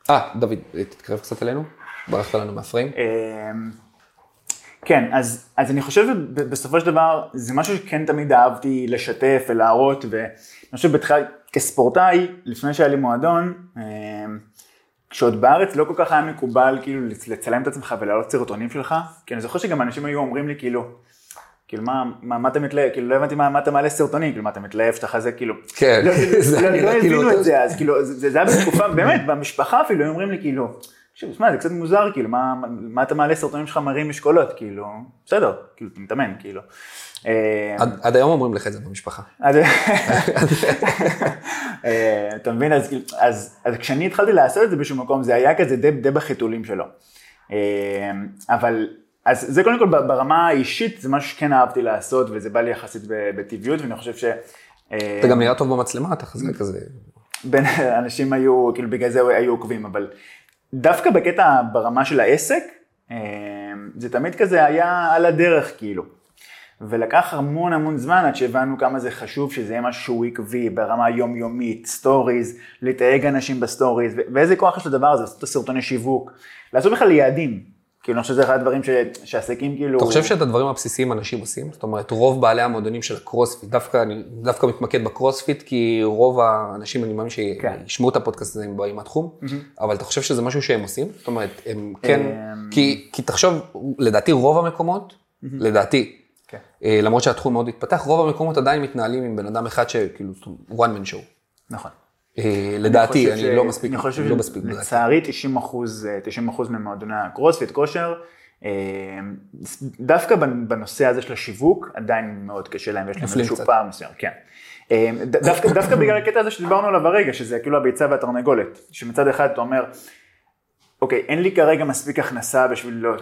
אה, דוד, תתקרב קצת אלינו, ברחת לנו מהפריים. אה, כן, אז, אז אני חושב שבסופו של דבר זה משהו שכן תמיד אהבתי לשתף ולהראות, ואני חושב שבתחילה כספורטאי, לפני שהיה לי מועדון, אה, כשעוד בארץ לא כל כך היה מקובל כאילו לצלם את עצמך ולהעלות סרטונים שלך, כי אני זוכר שגם אנשים היו אומרים לי כאילו, כאילו מה, מה, מה אתה מתלהב, כאילו לא הבנתי מה, מה אתה מעלה סרטונים, כאילו מה אתה מתלהב? שאתה חזה, כאילו, כן, לא, לא, לא, לא הבינו את זה, אז. כאילו זה, זה היה בתקופה, באמת, במשפחה אפילו, היו אומרים לי כאילו, שמע, זה קצת מוזר, כאילו, מה, מה אתה מעלה סרטונים שלך מרים משקולות, כאילו, בסדר, כאילו, אתה מתאמן, כאילו. אה, עד, היום אומרים לך את זה במשפחה. אה, אתה מבין, אז, אז, אז כשאני התחלתי לעשות את זה באיזשהו מקום, זה היה כזה די, די בחיתולים שלו. אה, אבל, אז זה קודם כל ברמה האישית, זה משהו שכן אהבתי לעשות, וזה בא לי יחסית בטבעיות, ואני חושב ש... אתה גם נראה טוב במצלמה, אתה חזק כזה. בין אנשים היו, כאילו בגלל זה היו עוקבים, אבל דווקא בקטע ברמה של העסק, אה, זה תמיד כזה היה על הדרך כאילו. ולקח המון המון זמן עד שהבנו כמה זה חשוב שזה יהיה משהו עקבי ברמה יומיומית, stories, לתייג אנשים ב stories, ואיזה כוח יש לדבר הזה, לעשות את הסרטוני שיווק, לעשות בכלל יעדים. כאילו, אני חושב שזה אחד הדברים ש... שעסקים כאילו... אתה חושב שאת הדברים הבסיסיים אנשים עושים? זאת אומרת, רוב בעלי המועדונים של הקרוספיט, דווקא אני דווקא מתמקד בקרוספיט, כי רוב האנשים, אני מאמין כן. שישמעו את הפודקאסט הזה, הם באים מהתחום, mm-hmm. אבל אתה חושב שזה משהו שהם עושים? זאת אומרת, הם כן, אמ, כי, כי תחשוב, לדעתי רוב המקומות, mm-hmm. לדעתי, כן. אה, למרות שהתחום מאוד התפתח, רוב המקומות עדיין מתנהלים עם בן אדם אחד שכאילו, one man show. נכון. אה, לדעתי, אני לא מספיק, אני חושב לא שלצערי 90 אחוז, 90 אחוז ממועדוני הקרוספיט, כושר, אה, דווקא בנושא הזה של השיווק, עדיין מאוד קשה להם, יש להם איזשהו פער מסוים, כן. אה, דווקא, דווקא בגלל הקטע הזה שדיברנו עליו הרגע, שזה כאילו הביצה והתרנגולת, שמצד אחד אתה אומר, אוקיי, אין לי כרגע מספיק הכנסה בשביל לא,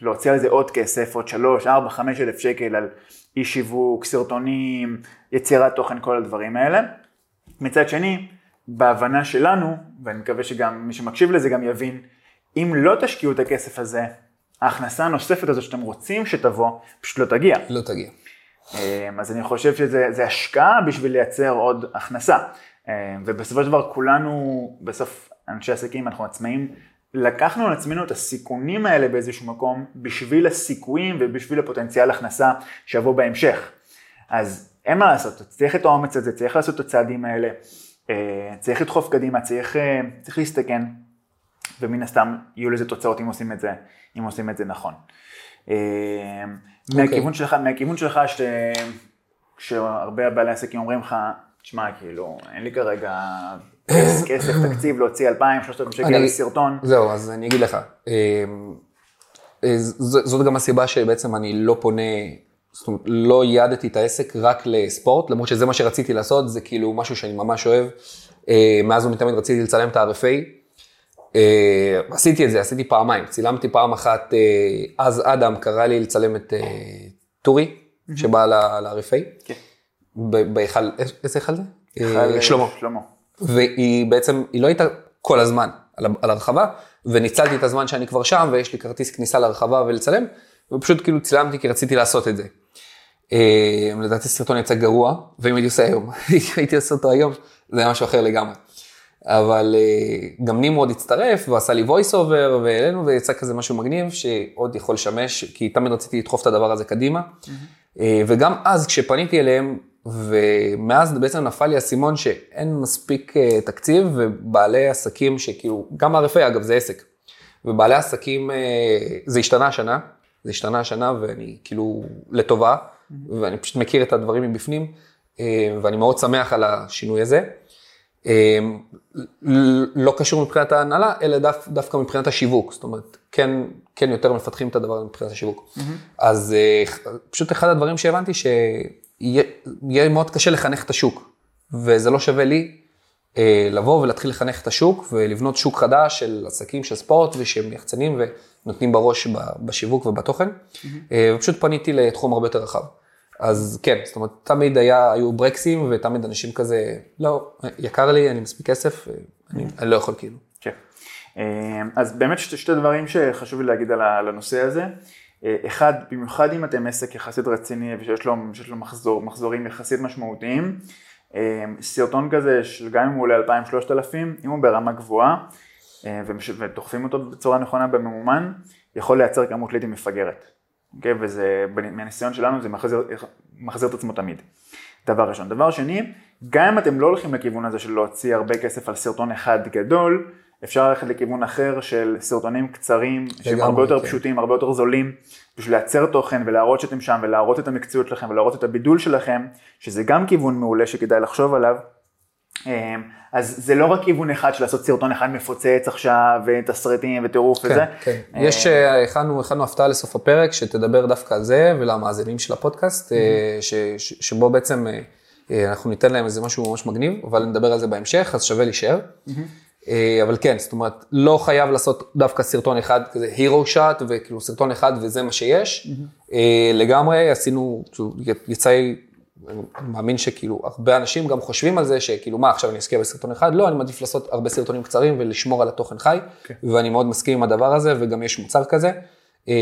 להוציא על זה עוד כסף, עוד שלוש, ארבע, חמש אלף שקל על אי שיווק, סרטונים, יצירת תוכן, כל הדברים האלה. מצד שני, בהבנה שלנו, ואני מקווה שגם מי שמקשיב לזה גם יבין, אם לא תשקיעו את הכסף הזה, ההכנסה הנוספת הזו שאתם רוצים שתבוא, פשוט לא תגיע. לא תגיע. אמ, אז אני חושב שזה השקעה בשביל לייצר עוד הכנסה. אמ, ובסופו של דבר כולנו, בסוף אנשי עסקים, אנחנו עצמאים, לקחנו על עצמנו את הסיכונים האלה באיזשהו מקום בשביל הסיכויים ובשביל הפוטנציאל הכנסה שיבוא בהמשך. אז אין מה לעשות, צריך את האומץ הזה, צריך לעשות את הצעדים האלה, צריך לדחוף קדימה, צריך, אה, צריך להסתכן, ומן הסתם יהיו לזה תוצאות אם עושים את זה, אם עושים את זה נכון. Okay. אה, אוקיי. מהכיוון שלך, מהכיוון שלך, ש... שהרבה בעלי עסקים אומרים לך, תשמע, כאילו, אין לי כרגע כסף, תקציב להוציא 2,000, 3,000 שקל לסרטון. זהו, אז אני אגיד לך, זאת גם הסיבה שבעצם אני לא פונה זאת אומרת, לא ייעדתי את העסק רק לספורט, למרות שזה מה שרציתי לעשות, זה כאילו משהו שאני ממש אוהב. אה, מאז ומתמיד רציתי לצלם את ה-RFA. אה, עשיתי את זה, עשיתי פעמיים. צילמתי פעם אחת, אה, אז אדם קרא לי לצלם את טורי, שבא ל-RFA. כן. בהיכל, איזה היכל זה? שלמה. שלמה. והיא בעצם, היא לא הייתה כל הזמן על הרחבה, וניצלתי את הזמן שאני כבר שם, ויש לי כרטיס כניסה לרחבה ולצלם, ופשוט כאילו צילמתי כי רציתי לעשות את זה. אה, לדעתי סרטון יצא גרוע, ואם הייתי עושה היום, הייתי עושה אותו היום, זה היה משהו אחר לגמרי. אבל אה, גם נמרוד הצטרף ועשה לי voice over והעלינו ויצא כזה משהו מגניב שעוד יכול לשמש, כי תמיד רציתי לדחוף את הדבר הזה קדימה. Mm-hmm. וגם אז כשפניתי אליהם, ומאז בעצם נפל לי האסימון שאין מספיק תקציב ובעלי עסקים שכאילו, גם RFA אגב זה עסק, ובעלי עסקים, זה השתנה השנה, זה השתנה השנה ואני כאילו לטובה. ואני פשוט מכיר את הדברים מבפנים, אה, ואני מאוד שמח על השינוי הזה. אה, לא קשור מבחינת ההנהלה, אלא דו, דווקא מבחינת השיווק. זאת אומרת, כן, כן יותר מפתחים את הדבר מבחינת השיווק. Mm-hmm. אז אה, פשוט אחד הדברים שהבנתי, שיהיה מאוד קשה לחנך את השוק, וזה לא שווה לי לבוא ולהתחיל לחנך את השוק ולבנות שוק חדש של עסקים של ספורט ושהם יחצנים ונותנים בראש בשיווק ובתוכן. Mm-hmm. ופשוט פניתי לתחום הרבה יותר רחב. אז כן, זאת אומרת, תמיד היה, היו ברקסים ותמיד אנשים כזה, לא, יקר לי, אני מספיק כסף, אני, אני לא יכול כאילו. כן. אז באמת שתי, שתי דברים שחשוב לי להגיד על הנושא הזה. אחד, במיוחד אם אתם עסק יחסית רציני ושיש לו, לו מחזור, מחזורים יחסית משמעותיים, סרטון כזה, גם אם הוא עולה 2,000-3,000, אם הוא ברמה גבוהה ודוחפים אותו בצורה נכונה בממומן, יכול לייצר כמות לידים מפגרת. אוקיי? Okay, וזה, מהניסיון שלנו זה מחזיר, מחזיר את עצמו תמיד. דבר ראשון. דבר שני, גם אם אתם לא הולכים לכיוון הזה של להוציא הרבה כסף על סרטון אחד גדול, אפשר ללכת לכיוון אחר של סרטונים קצרים, שהם הרבה יותר כן. פשוטים, הרבה יותר זולים, בשביל לייצר תוכן ולהראות שאתם שם ולהראות את המקצועיות שלכם ולהראות את הבידול שלכם, שזה גם כיוון מעולה שכדאי לחשוב עליו. אמ, אז זה לא רק כיוון אחד של לעשות סרטון אחד מפוצץ עכשיו, ותסריטים וטירוף כן, וזה. כן, אמ, יש, אה, הכנו, הכנו הפתעה לסוף הפרק שתדבר דווקא על זה ולמאזינים של הפודקאסט, אה, ש, ש, שבו בעצם אה, אנחנו ניתן להם איזה משהו ממש מגניב, אבל נדבר על זה בהמשך, אז שווה להישאר. אבל כן, זאת אומרת, לא חייב לעשות דווקא סרטון אחד, כזה הירו שאט, וכאילו סרטון אחד וזה מה שיש. לגמרי, עשינו, יצא לי אני מאמין שכאילו הרבה אנשים גם חושבים על זה שכאילו מה עכשיו אני אשקיע בסרטון אחד, לא, אני מעדיף לעשות הרבה סרטונים קצרים ולשמור על התוכן חי, okay. כן. ואני מאוד מסכים עם הדבר הזה וגם יש מוצר כזה. אה,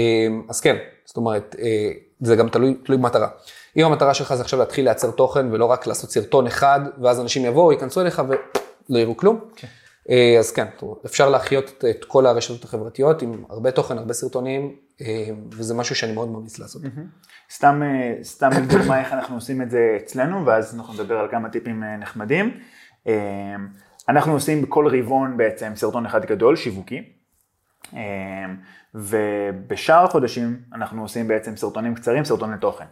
אז כן, זאת אומרת, אה, זה גם תלוי, תלוי במטרה. אם המטרה שלך זה עכשיו להתחיל לייצר תוכן ולא רק לעשות סרטון אחד, ואז אנשים יבואו, ייכנסו אליך ולא יראו כלום. Okay. אה, אז כן, אפשר להחיות את כל הרשתות החברתיות עם הרבה תוכן, הרבה סרטונים, אה, וזה משהו שאני מאוד ממליץ לעשות. סתם, אה, סתם לדוגמה איך אנחנו עושים את זה אצלנו, ואז אנחנו נדבר על כמה טיפים נחמדים. אנחנו עושים בכל רבעון בעצם סרטון אחד גדול, שיווקי, ובשאר החודשים אנחנו עושים בעצם סרטונים קצרים, סרטוני תוכן.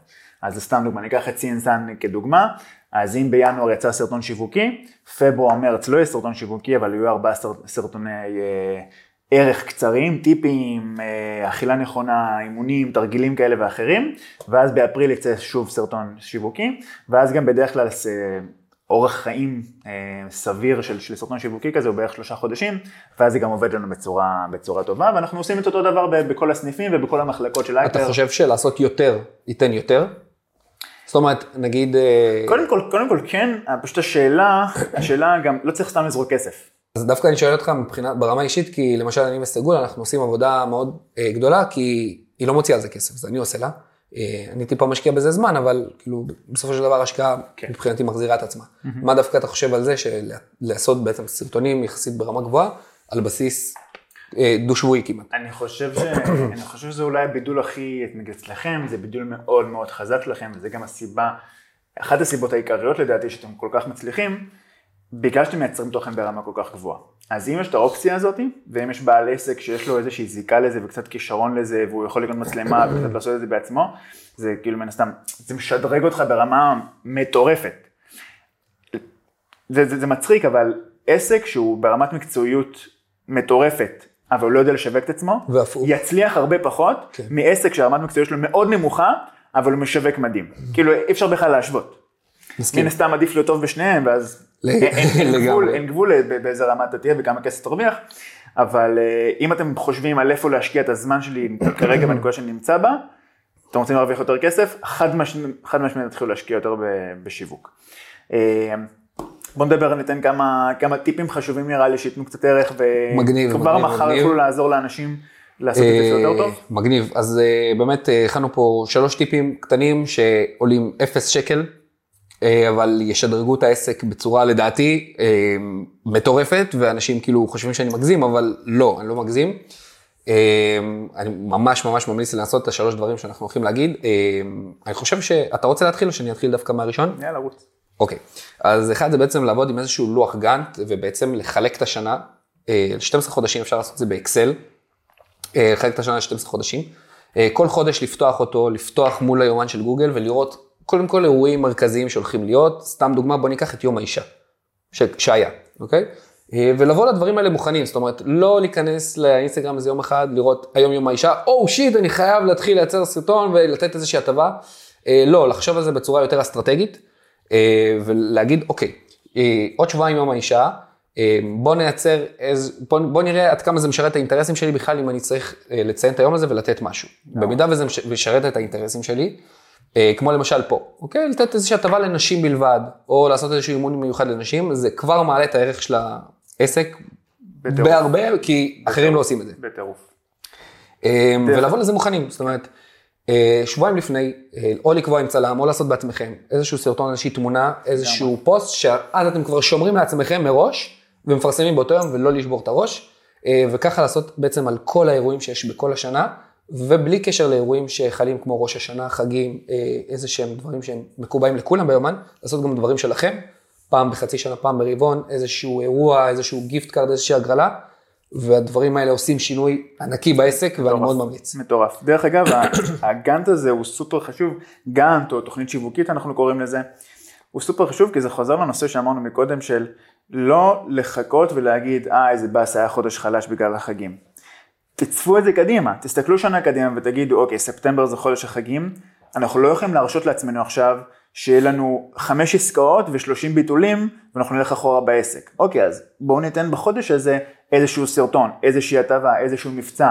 אז סתם דוגמה, ניקח את CNSAN כדוגמה, אז אם בינואר יצא סרטון שיווקי, פברואר-מרץ לא יהיה סרטון שיווקי, אבל יהיו ארבעה סרטוני אה, ערך קצרים, טיפים, אה, אכילה נכונה, אימונים, תרגילים כאלה ואחרים, ואז באפריל יצא שוב סרטון שיווקי, ואז גם בדרך כלל אורח חיים אה, סביר של, של סרטון שיווקי כזה הוא בערך שלושה חודשים, ואז זה גם עובד לנו בצורה, בצורה טובה, ואנחנו עושים את אותו דבר בכל הסניפים ובכל המחלקות של הייפר. אתה חושב שלעשות יותר ייתן יותר? זאת אומרת, נגיד... אה, קודם כל, קודם כל כן, פשוט השאלה, השאלה גם, לא צריך סתם לזרוק כסף. אז דווקא אני שואל אותך מבחינת, ברמה אישית, כי למשל אני וסגול, אנחנו עושים עבודה מאוד אה, גדולה, כי היא לא מוציאה על זה כסף, זה אני עושה לה. אה, אני טיפה משקיע בזה זמן, אבל כאילו בסופו של דבר השקעה כן. מבחינתי מחזירה את עצמה. Mm-hmm. מה דווקא אתה חושב על זה, שלעשות בעצם סרטונים יחסית ברמה גבוהה, על בסיס אה, דו-שבועי כמעט. אני חושב, ש... אני חושב שזה אולי הבידול הכי, נגיד אצלכם, זה בידול מאוד מאוד חזק שלכם, וזה גם הסיבה, אחת הסיבות העיקריות לדעתי שאתם כל כך מצליחים, בגלל שאתם מייצרים תוכן ברמה כל כך גבוהה. אז אם יש את האופציה הזאת, ואם יש בעל עסק שיש לו איזושהי זיקה לזה וקצת כישרון לזה, והוא יכול לקנות מצלמה וקצת לעשות את זה בעצמו, זה כאילו מן הסתם, זה משדרג אותך ברמה מטורפת. זה, זה, זה מצחיק, אבל עסק שהוא ברמת מקצועיות מטורפת, אבל הוא לא יודע לשווק את עצמו, והפוך. יצליח הרבה פחות כן. מעסק שרמת מקצועיות שלו מאוד נמוכה, אבל הוא משווק מדהים. כאילו אי אפשר בכלל להשוות. מן הסתם עדיף להיות טוב בשניהם, ואז אין גבול, אין גבול באיזה רמה אתה תהיה וכמה כסף תרוויח, אבל אה, אם אתם חושבים על איפה להשקיע את הזמן שלי כרגע בנקודה שאני נמצא בה, אתם רוצים להרוויח יותר כסף, חד משמעית תתחילו להשקיע יותר בשיווק. אה, בוא נדבר, ניתן כמה, כמה טיפים חשובים נראה לי שייתנו קצת ערך, וכבר מחר יוכלו לעזור לאנשים לעשות את זה יותר טוב. אה, מגניב, אז באמת הכנו פה שלוש טיפים קטנים שעולים אפס שקל. אה, אבל ישדרגו את העסק בצורה לדעתי אה, מטורפת, ואנשים כאילו חושבים שאני מגזים, אבל לא, אני לא מגזים. אה, אני ממש ממש ממליץ לעשות את השלוש דברים שאנחנו הולכים להגיד. אני חושב שאתה רוצה להתחיל או שאני אתחיל דווקא מהראשון? יאללה, רוץ. אוקיי, אז אחד זה בעצם לעבוד עם איזשהו לוח גאנט, ובעצם לחלק את השנה, 12 חודשים אפשר לעשות את זה באקסל, לחלק את השנה ל-12 חודשים. כל חודש לפתוח אותו, לפתוח מול היומן של גוגל ולראות קודם כל אירועים מרכזיים שהולכים להיות, סתם דוגמה, בוא ניקח את יום האישה, ש... שהיה, אוקיי? אה, ולבוא לדברים האלה מוכנים, זאת אומרת, לא להיכנס לאינסטגרם איזה יום אחד, לראות היום יום האישה, או oh, שיט, אני חייב להתחיל לייצר סרטון ולתת איזושהי הטבה. אה, לא, לחשוב על זה בצורה יותר אסטרטגית, אה, ולהגיד, אוקיי, עוד שבועיים יום האישה, בוא נייצר, איז, בוא, בוא נראה עד כמה זה משרת את האינטרסים שלי בכלל, אם אני צריך לציין את היום הזה ולתת משהו. במידה וזה משרת את האינטרסים שלי, כמו למשל פה, אוקיי? לתת איזושהי הטבה לנשים בלבד, או לעשות איזשהו אימון מיוחד לנשים, זה כבר מעלה את הערך של עסק בטירוף. בהרבה, כי בטירוף. אחרים לא עושים את זה. בטירוף. ולבוא לזה מוכנים, זאת אומרת, אה, שבועיים לפני, אה, או לקבוע עם צלם, או לעשות בעצמכם איזשהו סרטון, איזושהי תמונה, איזשהו פוסט, שאז אתם כבר שומרים לעצמכם מראש, ומפרסמים באותו יום, ולא לשבור את הראש, אה, וככה לעשות בעצם על כל האירועים שיש בכל השנה, ובלי קשר לאירועים שחלים כמו ראש השנה, חגים, איזה שהם דברים שהם מקובעים לכולם ביומן, לעשות גם דברים שלכם. פעם בחצי שנה, פעם ברבעון, איזשהו אירוע, איזשהו gift card, איזושהי הגרלה, והדברים האלה עושים שינוי ענקי בעסק, ואני מאוד ממליץ. מטורף. דרך אגב, הגאנט הזה הוא סופר חשוב, גאנט או תוכנית שיווקית אנחנו קוראים לזה, הוא סופר חשוב כי זה חוזר לנושא שאמרנו מקודם של לא לחכות ולהגיד, אה איזה באס היה חודש חלש בגלל החגים. תצפו את זה קדימה, תסתכלו שנה קדימה ותגידו, אוקיי, ספטמבר זה חודש החגים, אנחנו לא יכולים להרשות לעצמנו עכשיו שיהיה לנו חמש עסקאות ושלושים ביטולים ואנחנו נלך אחורה בעסק. אוקיי, אז בואו ניתן בחודש הזה איזשהו סרטון, איזושהי הטבה, איזשהו מבצע,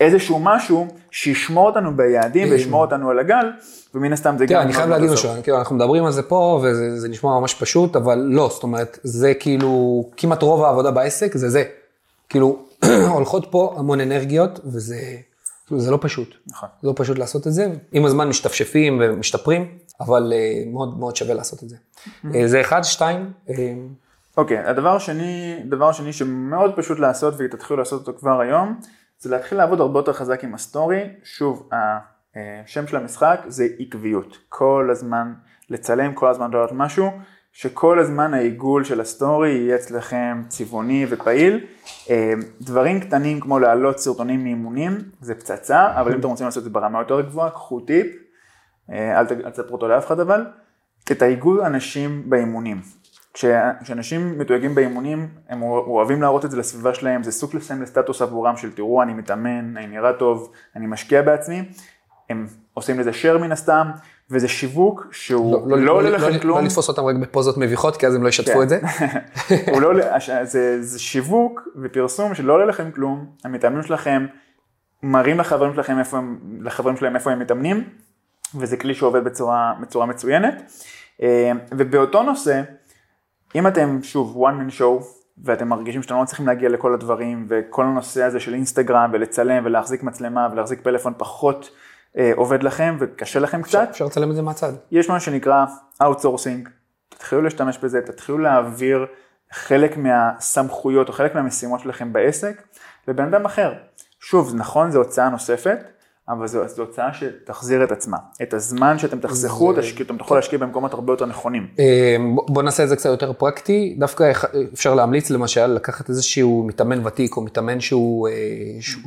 איזשהו משהו שישמור אותנו ביעדים וישמור אותנו על הגל, ומן הסתם זה גם... אני חייב להגיד משהו, כאילו, אנחנו מדברים על זה פה וזה נשמע ממש פשוט, אבל לא, זאת אומרת, זה כאילו, כמעט רוב העבודה בעסק זה זה. כאילו, הולכות פה המון אנרגיות וזה... זה לא פשוט. נכון. זה לא פשוט לעשות את זה. עם הזמן משתפשפים ומשתפרים, אבל uh, מאוד מאוד שווה לעשות את זה. Uh, זה אחד, שתיים. אה, אוקיי, okay, הדבר השני, דבר שני שמאוד פשוט לעשות ותתחילו לעשות אותו כבר היום, זה להתחיל לעבוד הרבה יותר חזק עם ה story. שוב, השם של המשחק זה עקביות. כל הזמן לצלם, כל הזמן לעלות משהו. שכל הזמן העיגול של ה story יהיה אצלכם צבעוני ופעיל. אה, דברים קטנים כמו להעלות סרטונים מאימונים זה פצצה, אבל אם אתם רוצים לעשות את זה ברמה יותר גבוהה, קחו טיפ, אה, אל תספרו אותו לאף אחד אבל, תתייגו אנשים באימונים. כשאנשים מתויגים באימונים, הם אוהבים להראות את זה לסביבה שלהם, זה סוג לסיים לסטטוס עבורם של תראו אני מתאמן, אני נראה טוב, אני משקיע בעצמי, הם עושים לזה share מן הסתם, וזה שיווק שהוא לא, לא, לא עולה לא, לכם לא, כלום. לא לתפוס אותם רק בפוזות מביכות, כי אז הם לא ישתפו כן. את זה. לא, זה, זה שיווק ופרסום שלא עולה לכם כלום, המתאמנים שלכם מראים לחברים שלכם איפה לחברים שלהם איפה הם מתאמנים, וזה כלי שעובד בצורה, בצורה מצוינת. אה, ובאותו נושא, אם אתם שוב one man show, ואתם מרגישים שאתם לא צריכים להגיע לכל הדברים, וכל הנושא הזה של אינסטגרם ולצלם ולהחזיק מצלמה ולהחזיק פלאפון פחות אה, עובד לכם וקשה לכם קצת. אפשר לצלם את זה מהצד. יש משהו שנקרא Outsourcing, תתחילו להשתמש בזה, תתחילו להעביר חלק מהסמכויות או חלק מהמשימות שלכם בעסק לבן אדם אחר. שוב, נכון, זו הוצאה נוספת, אבל זו, זו הוצאה שתחזיר את עצמה. את הזמן שאתם תחסכו, זה... תשקיע, אתם תוכלו להשקיע במקומות הרבה יותר נכונים. אה, בוא נעשה את זה קצת יותר פרקטי. דווקא אפשר להמליץ למשל לקחת איזשהו מתאמן ותיק או מתאמן שהוא, אה,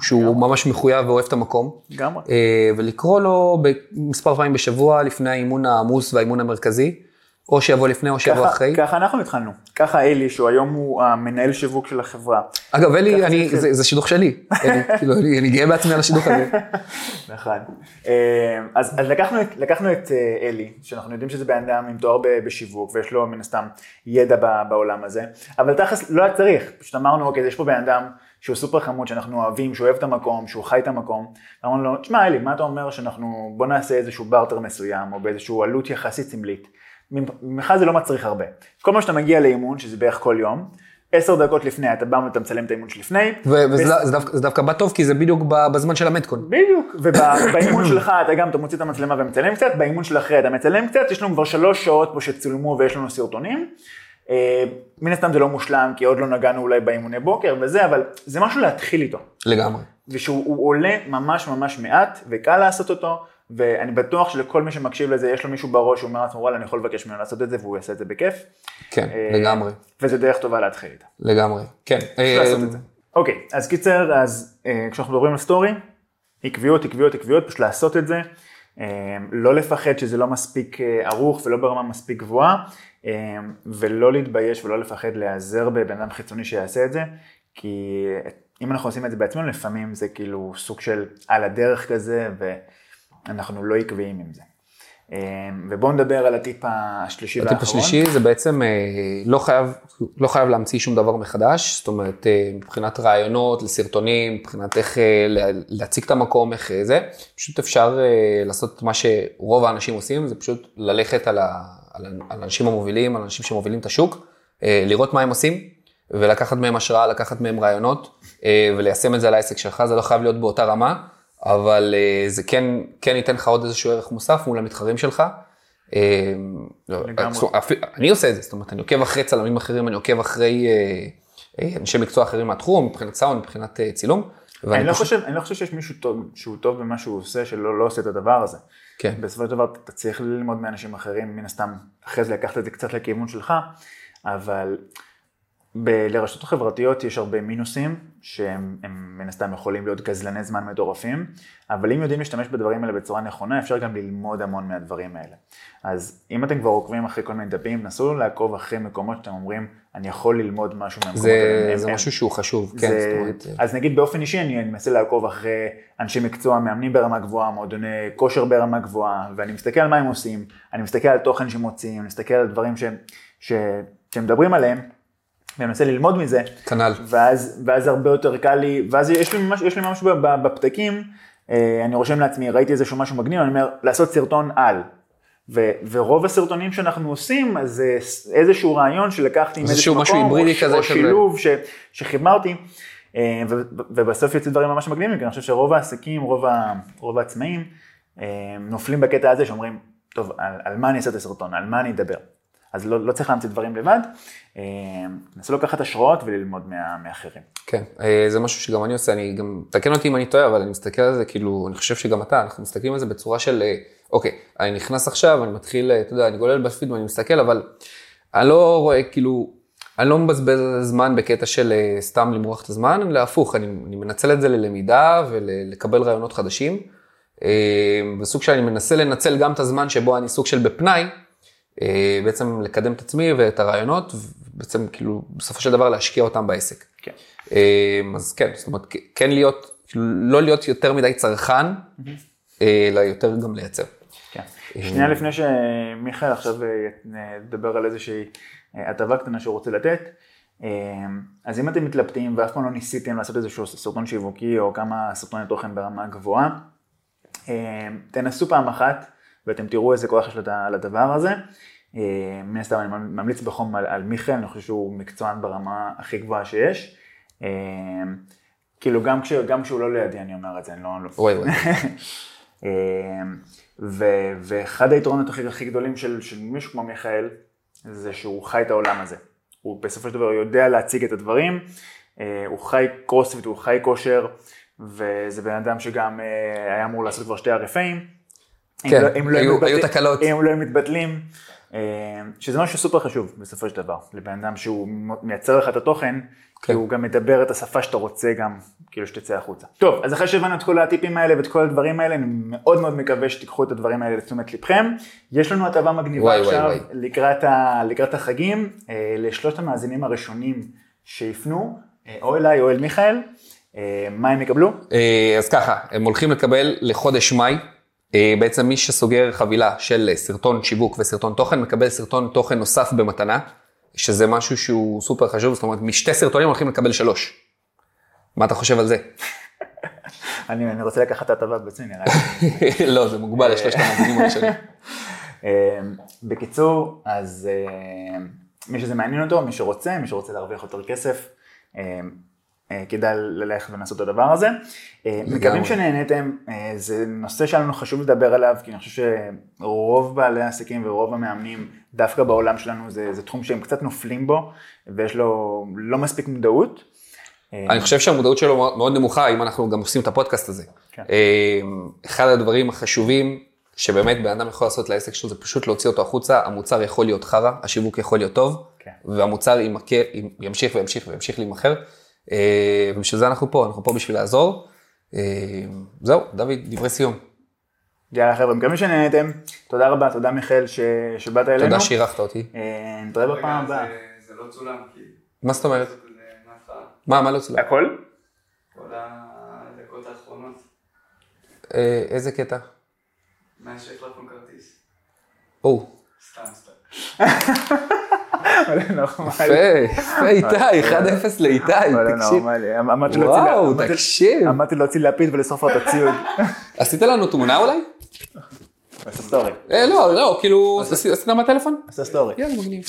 שהוא ממש מחויב ואוהב את המקום. לגמרי. אה, ולקרוא לו מספר פעמים בשבוע לפני האימון העמוס והאימון המרכזי. או שיבוא לפני או שיבוא אחרי. ככה אנחנו התחלנו. ככה אלי, שהוא היום הוא המנהל שיווק של החברה. אגב, אלי, אני, זה, זה שידוך שלי. אלי, כאילו, אני, אני גאה בעצמי על השידוך הזה. נכון. אה, אז, אז לקחנו, לקחנו את אה, אלי, שאנחנו יודעים שזה בן אדם עם תואר בשיווק, ויש לו מן הסתם ידע בעולם הזה, אבל תכלס לא היה צריך, פשוט אמרנו, אוקיי, יש פה בן אדם שהוא סופר חמוד, שאנחנו אוהבים, שהוא אוהב את המקום, שהוא חי את המקום. אמרנו לו, תשמע אלי, מה אתה אומר שאנחנו, בוא נעשה איזשהו בארטר מסוים, או באיזשהו עלות יחסית סמלית. ממך זה לא מצריך הרבה. כל מה שאתה מגיע לאימון, שזה בערך כל יום, עשר דקות לפני, אתה בא ואתה מצלם את האימון שלפני. וזה דווקא בא טוב, כי זה בדיוק בזמן של המטקון. בדיוק, ובאימון שלך אתה גם, אתה מוציא את המצלמה ומצלם קצת, באימון של אחרי אתה מצלם קצת, יש לנו כבר שלוש שעות פה שצולמו ויש לנו סרטונים. אה, מן הסתם זה לא מושלם, כי עוד לא נגענו אולי באימוני בוקר וזה, אבל זה משהו להתחיל איתו. לגמרי. ושהוא עולה ממש ממש מעט, וקל לעשות אותו. ואני בטוח שלכל מי שמקשיב לזה, יש לו מישהו בראש, הוא אומר לעצמו, וואלה, אני יכול לבקש ממנו לעשות את זה, והוא יעשה את זה בכיף. כן, אה, לגמרי. וזה דרך טובה להתחיל איתה. לגמרי, כן. אה, אוקיי, אז קיצר, אז אה, כשאנחנו מדברים על סטורי, עקביות, עקביות, עקביות, פשוט לעשות את זה. לא לפחד שזה לא מספיק אה, ערוך ולא ברמה מספיק גבוהה, ולא להתבייש ולא לפחד להיעזר בבן אדם חיצוני שיעשה את זה, כי אם אנחנו עושים את זה בעצמנו, לפעמים זה כאילו סוג של על הדרך כזה, ואנחנו לא עקביים עם זה. אמ, ובואו נדבר על הטיפ השלישי והאחרון. הטיפ השלישי זה בעצם אה, לא חייב, לא חייב להמציא שום דבר מחדש, זאת אומרת אה, מבחינת רעיונות לסרטונים, מבחינת איך אה, להציג את המקום, איך זה, פשוט אפשר לעשות מה שרוב האנשים עושים, זה פשוט ללכת על, ה, על האנשים המובילים, על האנשים שמובילים את השוק, לראות מה הם עושים ולקחת מהם השראה, לקחת מהם רעיונות וליישם את זה על העסק שלך, זה לא חייב להיות באותה רמה. אבל uh, זה כן, כן ייתן לך עוד איזשהו ערך מוסף מול המתחרים שלך. Uh, לא, אני עושה את זה, זאת אומרת, אני עוקב אחרי צלמים אחרים, אני עוקב אחרי uh, אנשי מקצוע אחרים מהתחום, מבחינת סאונד, מבחינת צילום. אני לא, חושב, אני לא חושב שיש מישהו טוב, שהוא טוב במה שהוא עושה, שלא לא עושה את הדבר הזה. כן. בסופו של דבר אתה צריך ללמוד מאנשים אחרים, מן הסתם, אחרי זה לקחת את זה קצת לכיוון שלך, אבל ב- לרשתות החברתיות יש הרבה מינוסים, שהם מן הסתם יכולים להיות גזלני זמן מטורפים, אבל אם יודעים להשתמש בדברים האלה בצורה נכונה, אפשר גם ללמוד המון מהדברים האלה. אז אם אתם כבר עוקבים אחרי כל מיני דפים, נסו לעקוב אחרי מקומות שאתם אומרים, אני יכול ללמוד משהו מהמקומות האלה. זה משהו שהוא חשוב, כן. זה, אומרת... אז נגיד באופן אישי, אני, אני מנסה לעקוב אחרי אנשי מקצוע, מאמנים ברמה גבוהה, מועדוני כושר ברמה גבוהה, ואני מסתכל על מה הם עושים, אני מסתכל על תוכן שמוציאים, אני מסתכל על דברים ש, ש, שמדברים עליהם. ואני מנסה ללמוד מזה. כנ"ל. ואז, ואז הרבה יותר קל לי, ואז יש לי ממש, יש לי ממש בפתקים, אה, אני רושם לעצמי, ראיתי איזשהו משהו מגניב, אני אומר, לעשות סרטון על. ו, ורוב הסרטונים שאנחנו עושים, אז זה איזשהו רעיון שלקחתי מאיזשהו מקום, משהו היברידי כזה, או שילוב ש, שחיברתי, אה, ו, ובסוף יוצאים דברים ממש מגניבים, כי אני חושב שרוב העסקים, רוב, ה, רוב העצמאים, אה, נופלים בקטע הזה שאומרים, טוב, על, על מה אני אעשה את הסרטון, על מה אני אדבר. אז לא, לא צריך להמציא דברים לבד, אה, נסו לקחת השראות וללמוד מה, מאחרים. כן, אה, זה משהו שגם אני עושה, אני גם, תקן אותי אם אני טועה, אבל אני מסתכל על זה, כאילו, אני חושב שגם אתה, אנחנו מסתכלים על זה בצורה של, אה, אוקיי, אני נכנס עכשיו, אני מתחיל, אתה יודע, אני גולל בפיד ואני מסתכל, אבל אני לא רואה, כאילו, אני לא מבזבז זמן בקטע של סתם למרוח את הזמן, אלא הפוך, אני, אני מנצל את זה ללמידה ולקבל רעיונות חדשים. בסוג שאני מנסה לנצל גם את הזמן שבו אני סוג של בפנאי, בעצם לקדם את עצמי ואת הרעיונות, ובעצם כאילו בסופו של דבר להשקיע אותם בעסק. כן. אה, אז כן, זאת אומרת, כן להיות, כאילו לא להיות יותר מדי צרכן, אלא יותר גם לייצר. כן. שנייה לפני שמיכאל עכשיו ידבר על איזושהי הטבה קטנה שהוא רוצה לתת, אז אם אתם מתלבטים ואף פעם לא ניסיתם לעשות איזשהו סרטון שיווקי או כמה סרטוני תוכן ברמה גבוהה, תנסו פעם אחת. ואתם תראו איזה כוח יש לדבר הזה. אה, מן הסתם אני ממליץ בחום על, על מיכאל, אני חושב שהוא מקצוען ברמה הכי גבוהה שיש. אה, כאילו גם, כש, גם כשהוא לא לידי אני אומר את זה, אני לא... וואי וואי. אה, ו, ואחד היתרונות הכי, הכי גדולים של, של מישהו כמו מיכאל, זה שהוא חי את העולם הזה. הוא בסופו של דבר יודע להציג את הדברים, הוא חי קרוספיט, הוא חי כושר, וזה בן אדם שגם היה אמור לעשות כבר שתי RFAים. כן, לא, לא היו, היו תקלות. אם לא מתבטלים, אה, שזה משהו סופר חשוב בסופו של דבר, לבן אדם שהוא מייצר לך את התוכן, כן. כי הוא גם מדבר את השפה שאתה רוצה גם, כאילו שתצא החוצה. טוב, אז אחרי שהבנו את כל הטיפים האלה ואת כל הדברים האלה, אני מאוד מאוד מקווה שתיקחו את הדברים האלה לתשומת לבכם. יש לנו הטבה מגניבה וואי, עכשיו וואי, וואי. לקראת, ה, לקראת החגים, אה, לשלושת המאזינים הראשונים שיפנו, אה, או אליי או אל מיכאל, מה הם יקבלו? אז ככה, הם הולכים לקבל לחודש מאי. אה, בעצם מי שסוגר חבילה של סרטון שיווק וסרטון תוכן, מקבל סרטון תוכן נוסף במתנה, שזה משהו שהוא סופר חשוב, זאת אומרת, משתי סרטונים הולכים לקבל שלוש. מה אתה חושב על זה? אני, אני רוצה לקחת את ההטבה בעצמי, נראה לי. לא, זה מוגבל לשלושת המאזינים הראשונים. אה, בקיצור, אז אה, מי שזה מעניין אותו, מי שרוצה, מי שרוצה להרוויח יותר כסף, אה, כדאי ללכת ולעשות את הדבר הזה. אה, מקווים שנהניתם, אה, זה נושא שלנו חשוב לדבר עליו, כי אני חושב שרוב בעלי העסקים ורוב המאמנים, דווקא בעולם שלנו, זה, זה תחום שהם קצת נופלים בו, ויש לו לא מספיק מודעות. אני חושב שהמודעות שלו מאוד נמוכה, אם אנחנו גם עושים את הפודקאסט הזה. כן. אחד הדברים החשובים שבאמת בן אדם יכול לעשות לעסק שלו, זה פשוט להוציא אותו החוצה, המוצר יכול להיות חרא, השיווק יכול להיות טוב, כן. והמוצר ימשיך וימשיך וימשיך להימכר. ובשביל זה אנחנו פה, אנחנו פה בשביל לעזור. זהו, דוד, דברי סיום. יאללה חבר'ה, מקווים שנהנתם. תודה רבה, תודה מיכאל ש- שבאת אלינו. תודה שאירחת אותי. אה, נתראה בפעם הבאה. זה לא צולם, כי... מה זאת אומרת? מה, מה לא צולם? הכל? כל הדקות האחרונות. אה, איזה קטע? מאז שהחלפנו כרטיס. או, סתם, סתם. נורמלי. יפה, יפה איתי, 1-0 לאיתי, תקשיב. וואו, תקשיב. אמרתי להוציא לפיד ולשרוף לו את הציוד. עשית לנו תמונה אולי? עשה story. אה, לא, לא, כאילו, עשית מהטלפון? עשה story. יאללה, מגניב.